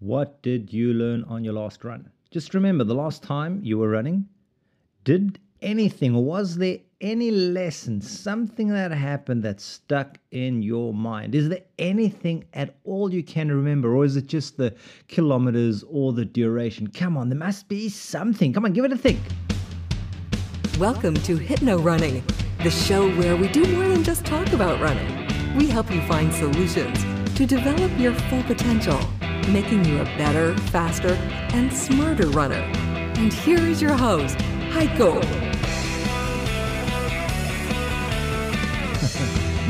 What did you learn on your last run? Just remember the last time you were running, did anything, or was there any lesson, something that happened that stuck in your mind? Is there anything at all you can remember, or is it just the kilometers or the duration? Come on, there must be something. Come on, give it a think. Welcome to Hypno Running, the show where we do more than just talk about running. We help you find solutions to develop your full potential making you a better, faster, and smarter runner. And here is your host, Heiko.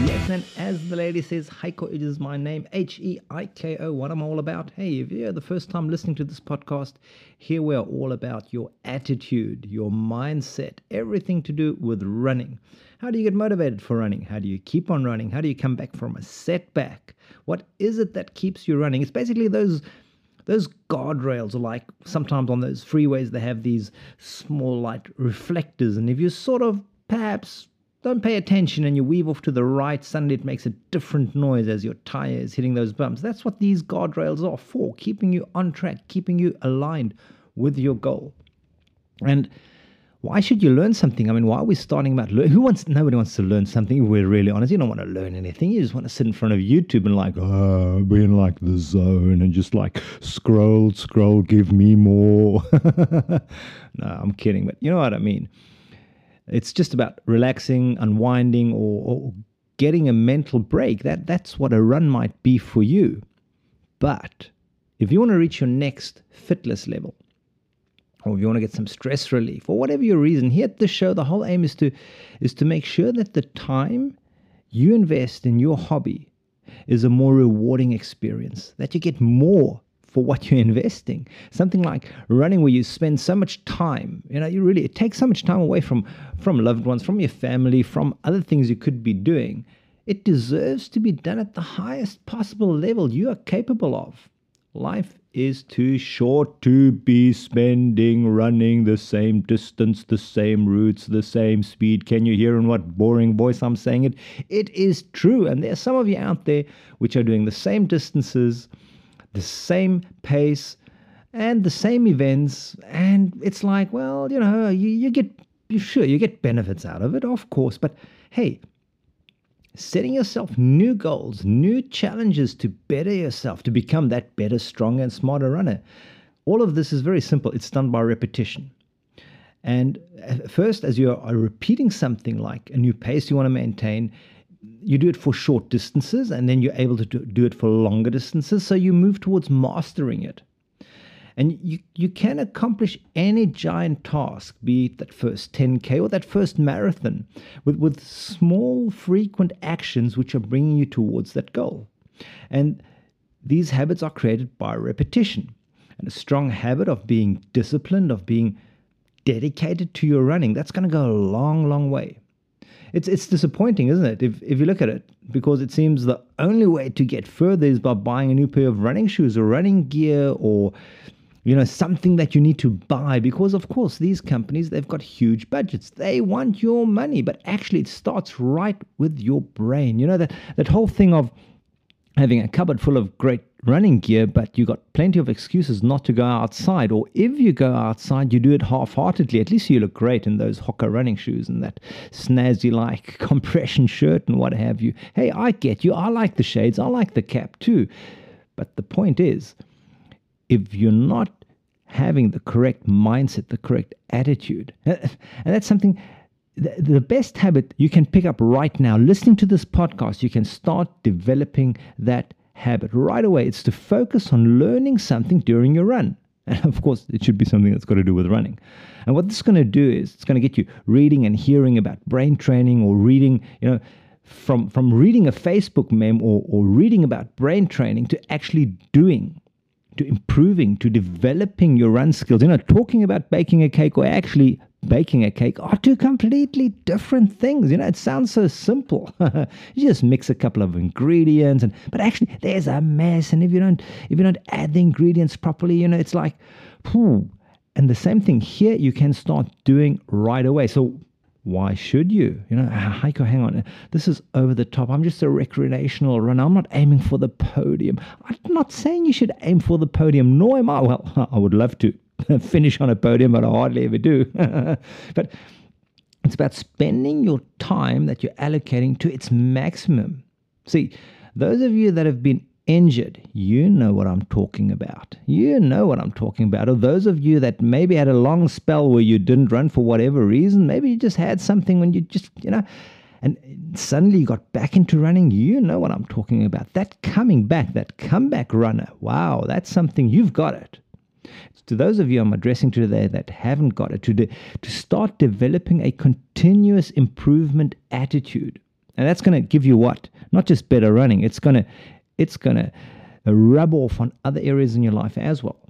Yes, and as the lady says, Heiko, it is my name, H E I K O, what I'm all about. Hey, if you're the first time listening to this podcast, here we are all about your attitude, your mindset, everything to do with running. How do you get motivated for running? How do you keep on running? How do you come back from a setback? What is it that keeps you running? It's basically those those guardrails are like sometimes on those freeways they have these small light reflectors and if you sort of perhaps don't pay attention and you weave off to the right suddenly it makes a different noise as your tire is hitting those bumps that's what these guardrails are for keeping you on track keeping you aligned with your goal and why should you learn something? I mean, why are we starting about? Who wants? Nobody wants to learn something. We're really honest, you don't want to learn anything. You just want to sit in front of YouTube and like, oh, be in like the zone and just like scroll, scroll, give me more. no, I'm kidding, but you know what I mean. It's just about relaxing, unwinding, or, or getting a mental break. That that's what a run might be for you. But if you want to reach your next fitness level, or if you want to get some stress relief or whatever your reason here at the show the whole aim is to is to make sure that the time you invest in your hobby is a more rewarding experience that you get more for what you're investing something like running where you spend so much time you know you really it takes so much time away from from loved ones from your family from other things you could be doing it deserves to be done at the highest possible level you are capable of life is too short to be spending running the same distance, the same routes, the same speed. Can you hear in what boring voice I'm saying it? It is true. And there are some of you out there which are doing the same distances, the same pace, and the same events. And it's like, well, you know, you, you get, you sure, you get benefits out of it, of course. But hey, setting yourself new goals, new challenges to better yourself, to become that better, stronger, and smarter runner. All of this is very simple. It's done by repetition. And first, as you are repeating something like a new pace you want to maintain, you do it for short distances and then you're able to do it for longer distances. So you move towards mastering it. And you, you can accomplish any giant task, be it that first 10K or that first marathon, with, with small, frequent actions which are bringing you towards that goal. And these habits are created by repetition. And a strong habit of being disciplined, of being dedicated to your running, that's going to go a long, long way. It's, it's disappointing, isn't it? If, if you look at it, because it seems the only way to get further is by buying a new pair of running shoes or running gear or you know something that you need to buy because of course these companies they've got huge budgets they want your money but actually it starts right with your brain you know that that whole thing of having a cupboard full of great running gear but you got plenty of excuses not to go outside. Or if you go outside you do it half-heartedly. At least you look great in those Hoka running shoes and that snazzy like compression shirt and what have you. Hey i get you. I like the shades. I like the cap too. But the point is if you're not having the correct mindset, the correct attitude. And that's something, the best habit you can pick up right now, listening to this podcast, you can start developing that habit right away. It's to focus on learning something during your run. And of course, it should be something that's got to do with running. And what this is going to do is it's going to get you reading and hearing about brain training or reading, you know, from, from reading a Facebook meme or, or reading about brain training to actually doing to improving, to developing your run skills. You know, talking about baking a cake or actually baking a cake are two completely different things. You know, it sounds so simple. you just mix a couple of ingredients and but actually there's a mess. And if you don't if you don't add the ingredients properly, you know, it's like, whew. And the same thing here you can start doing right away. So why should you? You know, Heiko, hang on. This is over the top. I'm just a recreational runner. I'm not aiming for the podium. I'm not saying you should aim for the podium, nor am I. Well, I would love to finish on a podium, but I hardly ever do. but it's about spending your time that you're allocating to its maximum. See, those of you that have been injured, you know what I'm talking about. You know what I'm talking about. Or those of you that maybe had a long spell where you didn't run for whatever reason, maybe you just had something when you just, you know, and suddenly you got back into running, you know what I'm talking about. That coming back, that comeback runner, wow, that's something you've got it. To those of you I'm addressing today that haven't got it, to, de- to start developing a continuous improvement attitude. And that's going to give you what? Not just better running, it's going to it's going to rub off on other areas in your life as well.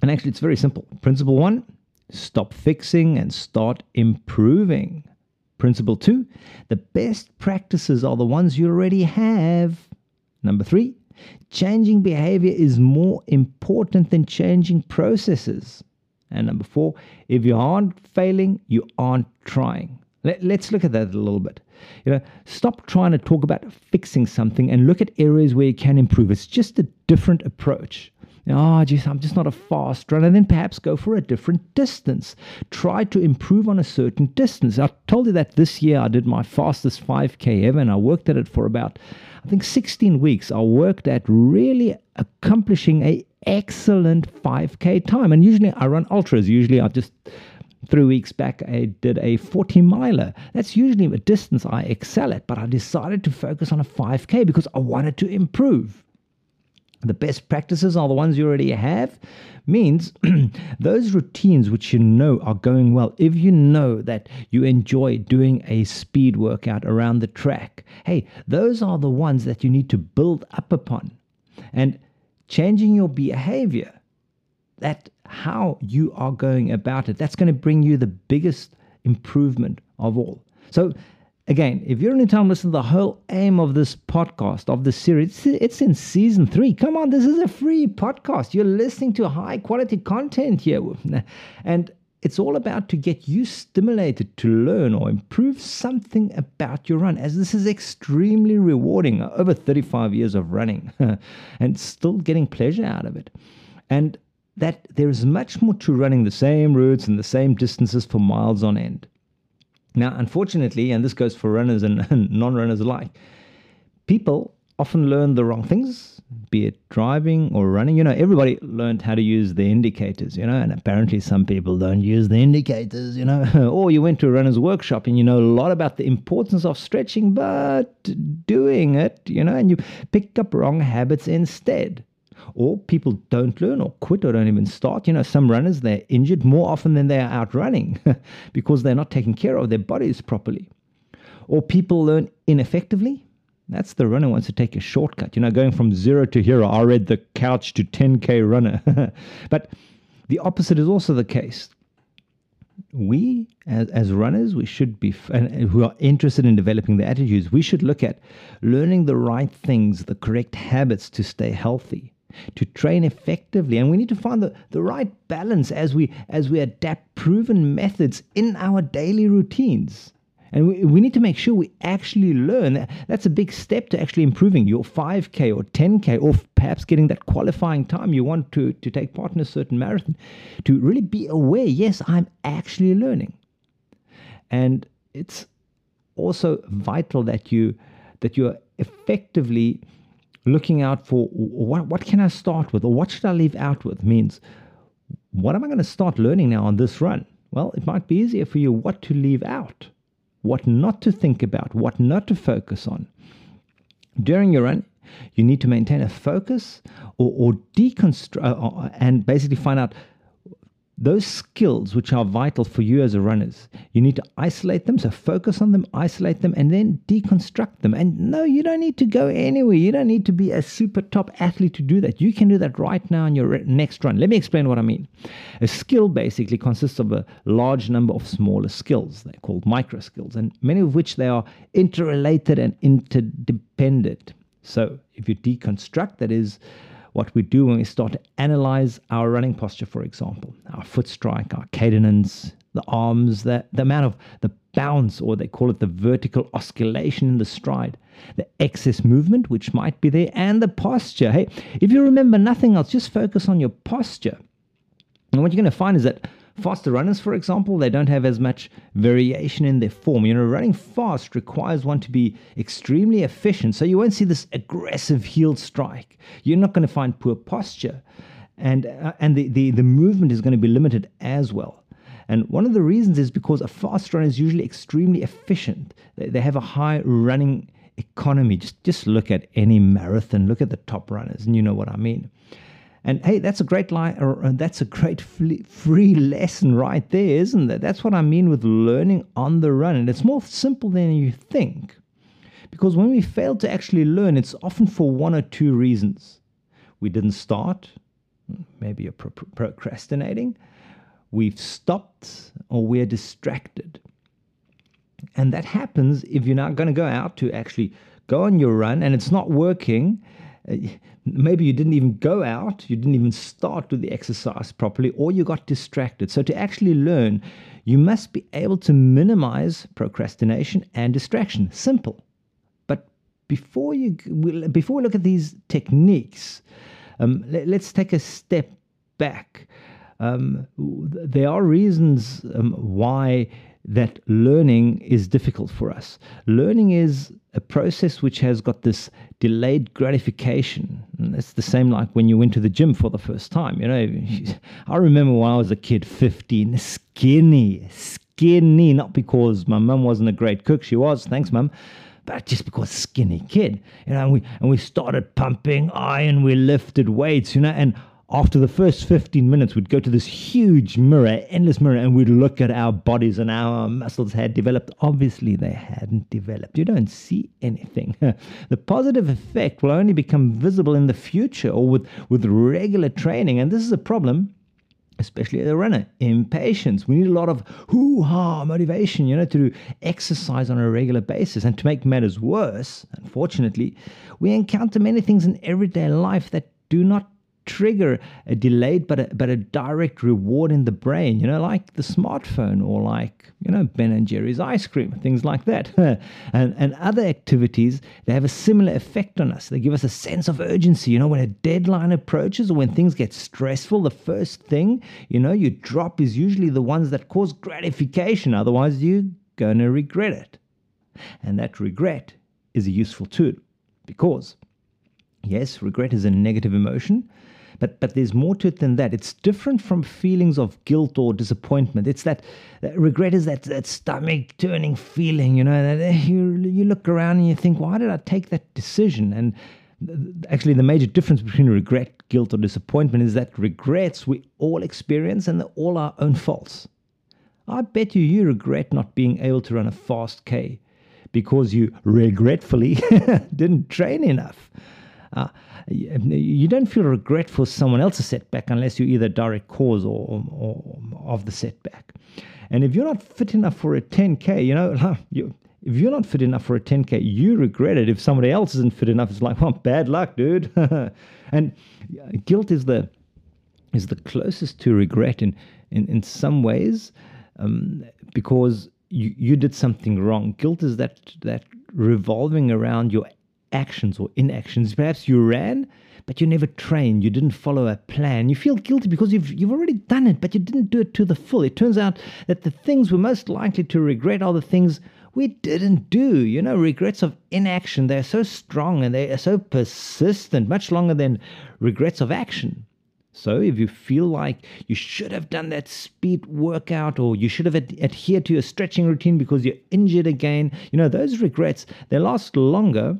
And actually, it's very simple. Principle one stop fixing and start improving. Principle two the best practices are the ones you already have. Number three, changing behavior is more important than changing processes. And number four, if you aren't failing, you aren't trying. Let, us look at that a little bit. You know, stop trying to talk about fixing something and look at areas where you can improve. It's just a different approach. Oh, geez, I'm just not a fast runner. Then perhaps go for a different distance. Try to improve on a certain distance. I told you that this year I did my fastest 5K ever, and I worked at it for about, I think, 16 weeks. I worked at really accomplishing a excellent 5K time. And usually I run ultras. Usually I just Three weeks back, I did a 40 miler. That's usually a distance I excel at, but I decided to focus on a 5K because I wanted to improve. The best practices are the ones you already have, means those routines which you know are going well. If you know that you enjoy doing a speed workout around the track, hey, those are the ones that you need to build up upon. And changing your behavior that how you are going about it, that's going to bring you the biggest improvement of all. So, again, if you're in time to listen to the whole aim of this podcast, of this series, it's in season three. Come on, this is a free podcast. You're listening to high quality content here. And it's all about to get you stimulated to learn or improve something about your run, as this is extremely rewarding. Over 35 years of running and still getting pleasure out of it. And that there is much more to running the same routes and the same distances for miles on end. Now, unfortunately, and this goes for runners and, non runners alike, people often learn the wrong things, be it driving or running. You know, everybody learned how to use the indicators, you know, and apparently some people don't use the indicators, you know, or you went to a runner's workshop and you know a lot about the importance of stretching, but doing it, you know, and you pick up wrong habits instead or people don't learn or quit or don't even start. You know, some runners, they're injured more often than they are out running because they're not taking care of their bodies properly. Or people learn ineffectively. That's the runner wants to take a shortcut. You know, going from zero to hero. I read the couch to 10K runner. but the opposite is also the case. We, as, as runners, we should be, and who are interested in developing the attitudes, we should look at learning the right things, the correct habits to stay healthy to train effectively. And we need to find the, the right balance as we as we adapt proven methods in our daily routines. And we, we need to make sure we actually learn. That's a big step to actually improving your 5k or 10k or perhaps getting that qualifying time you want to to take part in a certain marathon to really be aware yes i'm actually learning. And it's also vital that you that you're effectively looking out for what, what can I start with or what should I leave out with means what am I going to start learning now on this run? Well, it might be easier for you what to leave out, what not to think about, what not to focus on. During your run, you need to maintain a focus or, or deconstruct uh, and basically find out those skills which are vital for you as a runners you need to isolate them. So focus on them isolate them and then deconstruct them. And no you don't need to go anywhere. You don't need to be a super top athlete to do that. You can do that right now in your next run. Let me explain what i mean. A skill basically consists of a large number of smaller skills. They're called micro skills and many of which they are interrelated and interdependent. So if you deconstruct that is what we do when we start to analyze our running posture, for example, our foot strike, our cadence, the arms, the, the amount of the bounce, or they call it the vertical oscillation in the stride, the excess movement, which might be there, and the posture. Hey, if you remember nothing else, just focus on your posture. And what you're going to find is that faster runners, for example, they don't have as much variation in their form. You know, running fast requires one to be extremely efficient, so you won't see this aggressive heel strike. You're not going to find poor posture, and uh, and the, the the movement is going to be limited as well. And one of the reasons is because a fast runner is usually extremely efficient. They, they have a high running economy. Just just look at any marathon. Look at the top runners, and you know what I mean. And hey, that's a great or uh, that's a great free lesson right there, isn't it? That's what I mean with learning on the run. And it's more simple than you think. Because when we fail to actually learn, it's often for one or two reasons. We didn't start, maybe you're pro- procrastinating, we've stopped, or we're distracted. And that happens if you're not going to go out to actually go on your run and it's not working maybe you didn't even go out, you didn't even start with the exercise properly, or you got distracted. So, to actually learn, you must be able to minimize procrastination and distraction. Simple. But before you before we look at these techniques, um, let, us take a step back. Um, there are reasons um, why that learning is difficult for us. Learning is a process which has got this delayed gratification. And it's the same like when you went to the gym for the first time. You know, I remember when I was a kid, 15, skinny, skinny, not because my mum wasn't a great cook. She was, thanks, mum but just because skinny kid, you know, and we and we started pumping iron, we lifted weights, you know, and after the first 15 minutes, we'd go to this huge mirror, endless mirror, and we'd look at our bodies and our muscles had developed. Obviously, they hadn't developed. You don't see anything. the positive effect will only become visible in the future or with, with regular training. And this is a problem especially as a runner, impatience. We need a lot of hoo ha motivation, you know, to do exercise on a regular basis. And to make matters worse, unfortunately, we encounter many things in everyday life that do not trigger a delayed but a, but a direct reward in the brain, you know, like the smartphone or like, you know, Ben and Jerry's ice cream, things like that. and, and other activities, they have a similar effect on us. They give us a sense of urgency. You know, when a deadline approaches or when things get stressful, the first thing, you know, you drop is usually the ones that cause gratification. Otherwise, you're going to regret it. And that regret is a useful tool because Yes, regret is a negative emotion, but, but there's more to it than that. It's different from feelings of guilt or disappointment. It's that, that regret is that, that stomach turning feeling, you know, that eh, you, you look around and you think, why did I take that decision? And actually, the major difference between regret, guilt, or disappointment is that regrets we all experience and they're all our own faults. I bet you you regret not being able to run a fast K because you regretfully didn't train enough. Uh, you don't feel regret for someone else's setback unless you're either direct cause or, or, of the setback. And if you're not fit enough for a 10K, you know, you, if you're not fit enough for a 10K, you regret it. If somebody else isn't fit enough, it's like, well, bad luck, dude. and guilt is the is the closest to regret in in, in some ways, um, because you, you did something wrong. Guilt is that that revolving around your actions or inactions. Perhaps you ran, but you never trained. You didn't follow a plan. You feel guilty because you've, you've already done it, but you didn't do it to the full. It turns out that the things we're most likely to regret are the things we didn't do. You know, regrets of inaction, they're so strong and they are so persistent, much longer than regrets of action. So, if you feel like you should have done that speed workout or you should have ad- adhered to your stretching routine because you're injured again, you know, those regrets, they last longer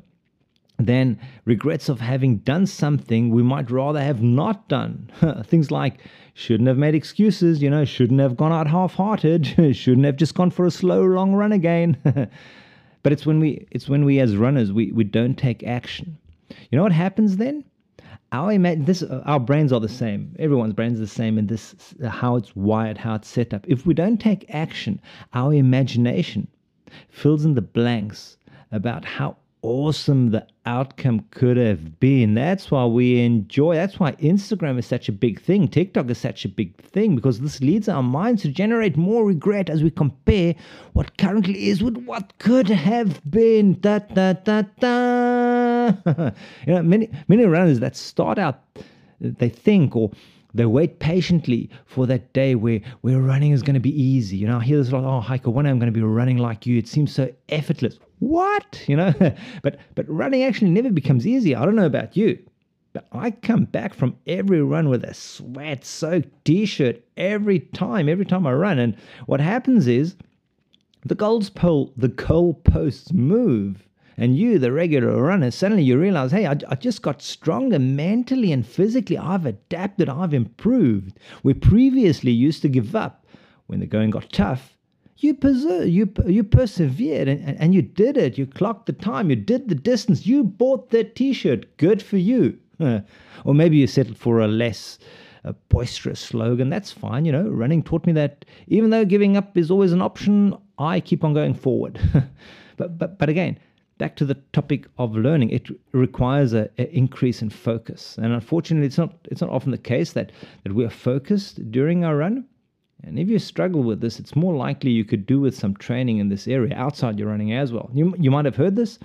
than regrets of having done something we might rather have not done. Things like shouldn't have made excuses, you know, shouldn't have gone out half-hearted, shouldn't have just gone for a slow long run again. but it's when we it's when we as runners we, we don't take action. You know what happens then? Our ima- this our brains are the same. Everyone's brains are the same in this how it's wired, how it's set up. If we don't take action, our imagination fills in the blanks about how awesome the outcome could have been. That's why we enjoy, that's why Instagram is such a big thing. TikTok is such a big thing because this leads our minds to generate more regret as we compare what currently is with what could have been. Da, da, da, da. you know, many, many runners that start out, they think or they wait patiently for that day where, where running is going to be easy. You know, I hear this a lot, oh, Heiko, one day I'm going to be running like you. It seems so effortless. What? You know, but but running actually never becomes easy. I don't know about you, but I come back from every run with a sweat soaked t shirt every time, every time I run. And what happens is the goals pole, the goal posts move and you, the regular runner, suddenly you realize, hey, I, I, just got stronger mentally and physically. I've adapted, I've improved. Where previously you used to give up when the going got tough, you, perse- you, you persevered and, and, and you did it. You clocked the time, you did the distance, you bought that t shirt. Good for you. or maybe you settled for a less a boisterous slogan. That's fine. You know, running taught me that even though giving up is always an option, I keep on going forward. but, but, but again, back to the topic of learning, it requires an increase in focus. And unfortunately, it's not it's not often the case that that we are focused during our run. And if you struggle with this, it's more likely you could do with some training in this area outside your running as well. You you might have heard this.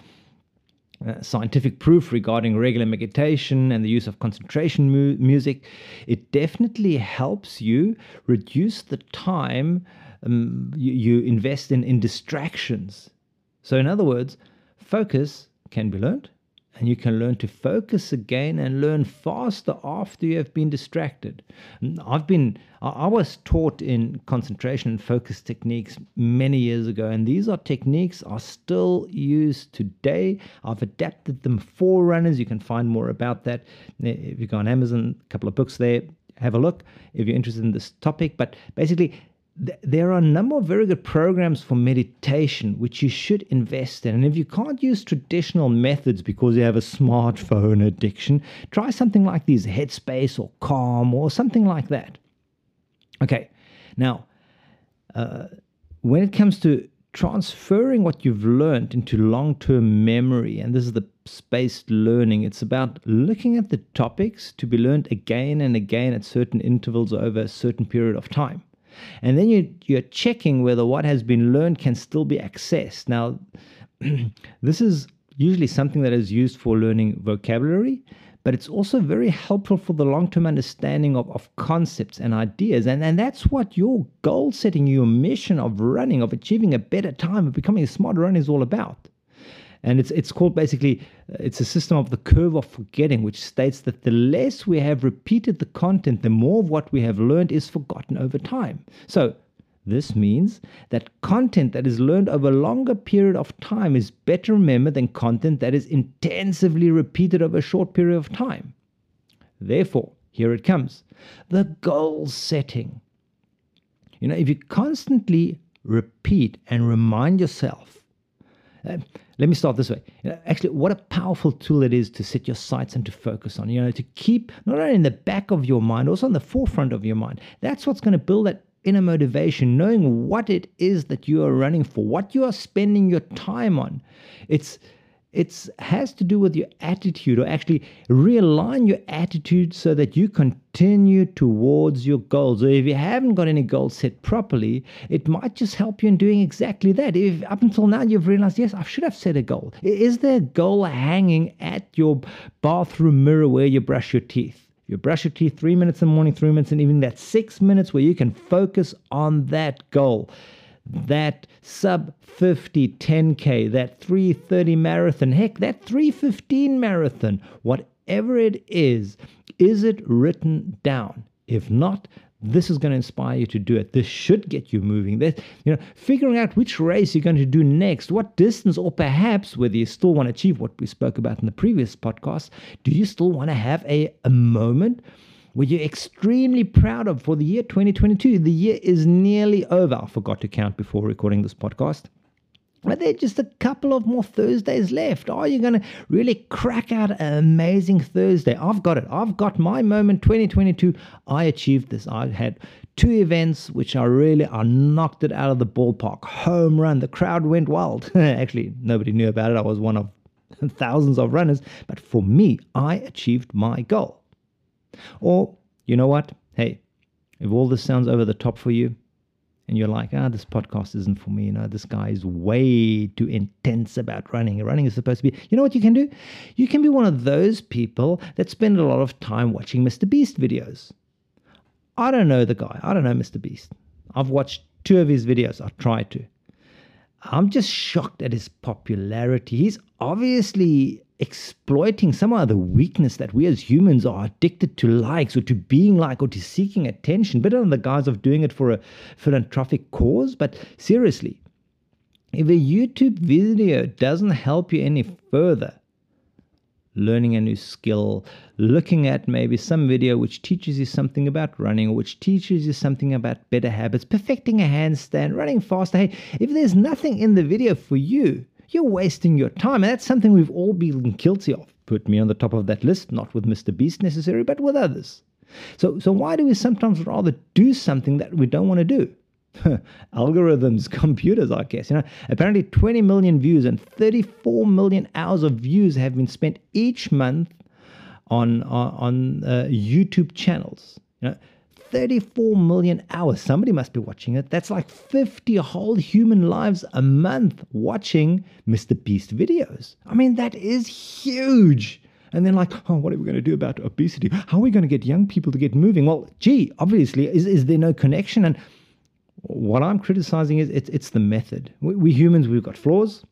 Uh, scientific proof regarding regular meditation and the use of concentration mu- music, it definitely helps you reduce the time um, you, you invest in, in distractions. So, in other words, focus can be learned, and you can learn to focus again and learn faster after you have been distracted. Mm, I've been, I was taught in concentration and focus techniques many years ago, and these are techniques are still used today. I've adapted them for runners. You can find more about that eh, if you go on Amazon. A couple of books there. Have a look if you're interested in this topic. But basically, there are a number of very good programs for meditation which you should invest in. And if you can't use traditional methods because you have a smartphone addiction, try something like these Headspace or Calm or something like that. Okay, now, uh, when it comes to transferring what you've learned into long term memory, and this is the spaced learning, it's about looking at the topics to be learned again and again at certain intervals over a certain period of time. And then you, you're checking whether what has been learned can still be accessed. Now, this is usually something that is used for learning vocabulary, but it's also very helpful for the long term understanding of, of concepts and ideas. And, and that's what your goal setting, your mission of running, of achieving a better time, of becoming a smarter runner is all about and it's it's called basically uh, it's a system of the curve of forgetting which states that the less we have repeated the content the more of what we have learned is forgotten over time. So this means that content that is learned over a longer period of time is better remembered than content that is intensively repeated over a short period of time. Therefore here it comes. The goal setting. You know if you constantly repeat and remind yourself uh, let me start this way. Actually, what a powerful tool it is to set your sights and to focus on. You know, to keep not only in the back of your mind, also on the forefront of your mind. That's what's going to build that inner motivation, knowing what it is that you are running for, what you are spending your time on. It's it has to do with your attitude or actually realign your attitude so that you continue towards your goals. Or if you haven't got any goals set properly it might just help you in doing exactly that. If up until now you've realized yes i should have set a goal. Is there a goal hanging at your bathroom mirror where you brush your teeth? You brush your teeth three minutes in the morning three minutes in the evening. That's six minutes where you can focus on that goal that sub 50 10K, that 330 marathon, heck, that 315 marathon, whatever it is, is it written down? If not, this is going to inspire you to do it. This should get you moving. That you know, figuring out which race you're going to do next, what distance, or perhaps whether you still want to achieve what we spoke about in the previous podcast. Do you still want to have a, a moment were you extremely proud of for the year 2022? The year is nearly over. I forgot to count before recording this podcast. But there are just a couple of more Thursdays left. Are you going to really crack out an amazing Thursday? I've got it. I've got my moment 2022. I achieved this. I had two events which I really I knocked it out of the ballpark. Home run. The crowd went wild. Actually, nobody knew about it. I was one of thousands of runners, but for me, I achieved my goal. Or, you know what? Hey, if all this sounds over the top for you, and you're like, ah, this podcast isn't for me. You know, this guy is way too intense about running. Running is supposed to be, you know what you can do? You can be one of those people that spend a lot of time watching Mr. Beast videos. I don't know the guy. I don't know Mr. Beast. I've watched two of his videos. I've tried to. I'm just shocked at his popularity. He's obviously exploiting some other weakness that we as humans are addicted to likes or to being like or to seeking attention, but under the guise of doing it for a philanthropic cause. But seriously, if a YouTube video doesn't help you any further, learning a new skill, looking at maybe some video which teaches you something about running or which teaches you something about better habits, perfecting a handstand, running faster. Hey, if there's nothing in the video for you, you're wasting your time. And that's something we've all been guilty of. Put me on the top of that list, not with Mr. Beast necessarily, but with others. So, so why do we sometimes rather do something that we don't want to do? Algorithms, computers, I guess. You know, apparently 20 million views and 34 million hours of views have been spent each month on on, on uh, YouTube channels. You know, 34 million hours. Somebody must be watching it. That's like 50 whole human lives a month watching Mr. Beast videos. I mean, that is huge. And then, like, oh, what are we going to do about obesity? How are we going to get young people to get moving? Well, gee, obviously, is, is there no connection? And what I'm criticizing is it's, it's the method. We, we humans, we've got flaws,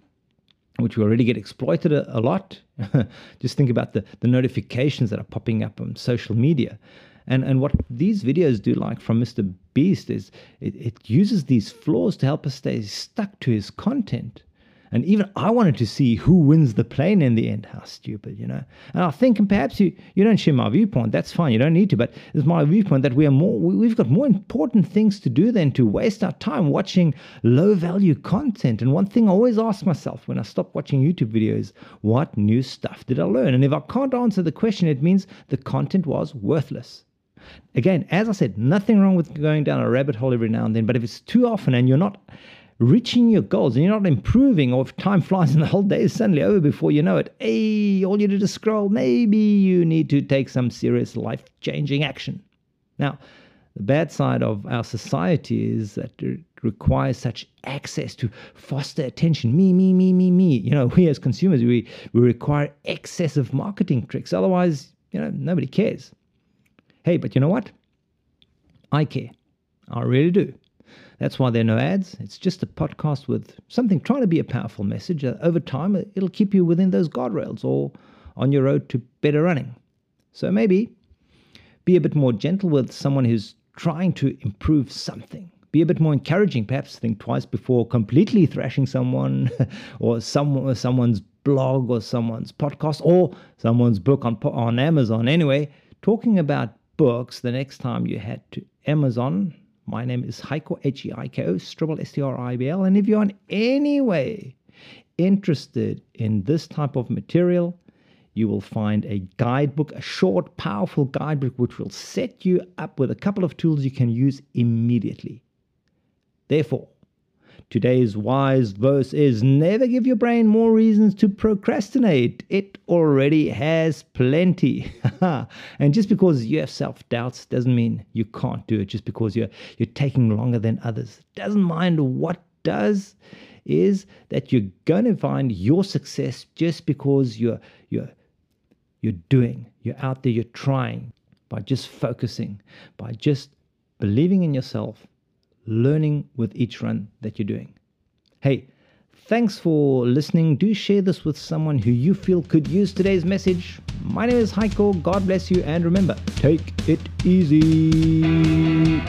which we already get exploited a, a lot. Just think about the, the notifications that are popping up on social media. And and what these videos do, like from Mr. Beast, is it, it uses these flaws to help us stay stuck to his content. And even I wanted to see who wins the plane in the end. How stupid, you know. And I think, and perhaps you, you don't share my viewpoint. That's fine. You don't need to. But it's my viewpoint that we are more. We've got more important things to do than to waste our time watching low value content. And one thing I always ask myself when I stop watching YouTube videos, what new stuff did I learn? And if I can't answer the question, it means the content was worthless. Again, as I said, nothing wrong with going down a rabbit hole every now and then, but if it's too often and you're not reaching your goals and you're not improving, or if time flies and the whole day is suddenly over before you know it, hey, all you did is scroll, maybe you need to take some serious life changing action. Now, the bad side of our society is that it requires such access to foster attention. Me, me, me, me, me. You know, we as consumers, we, we require excessive marketing tricks. Otherwise, you know, nobody cares. Hey, but you know what? I care. I really do. That's why there are no ads. It's just a podcast with something trying to be a powerful message. Uh, over time, it'll keep you within those guardrails or on your road to better running. So maybe be a bit more gentle with someone who's trying to improve something. Be a bit more encouraging. Perhaps think twice before completely thrashing someone or some, someone's blog or someone's podcast or someone's book on, on Amazon. Anyway, talking about books the next time you head to Amazon. My name is Heiko, H E I K O, Stribl, S T R I B L. And if you're in any way interested in this type of material, you will find a guidebook, a short, powerful guidebook, which will set you up with a couple of tools you can use immediately. Therefore, Today's wise verse is never give your brain more reasons to procrastinate. It already has plenty. and just because you have self doubts doesn't mean you can't do it. Just because you're, you're taking longer than others doesn't mind what does is that you're going to find your success just because you're, you're, you're doing, you're out there, you're trying by just focusing, by just believing in yourself learning with each run that you're doing. Hey, thanks for listening. Do share this with someone who you feel could use today's message. My name is Heiko. God bless you. And remember, take it easy.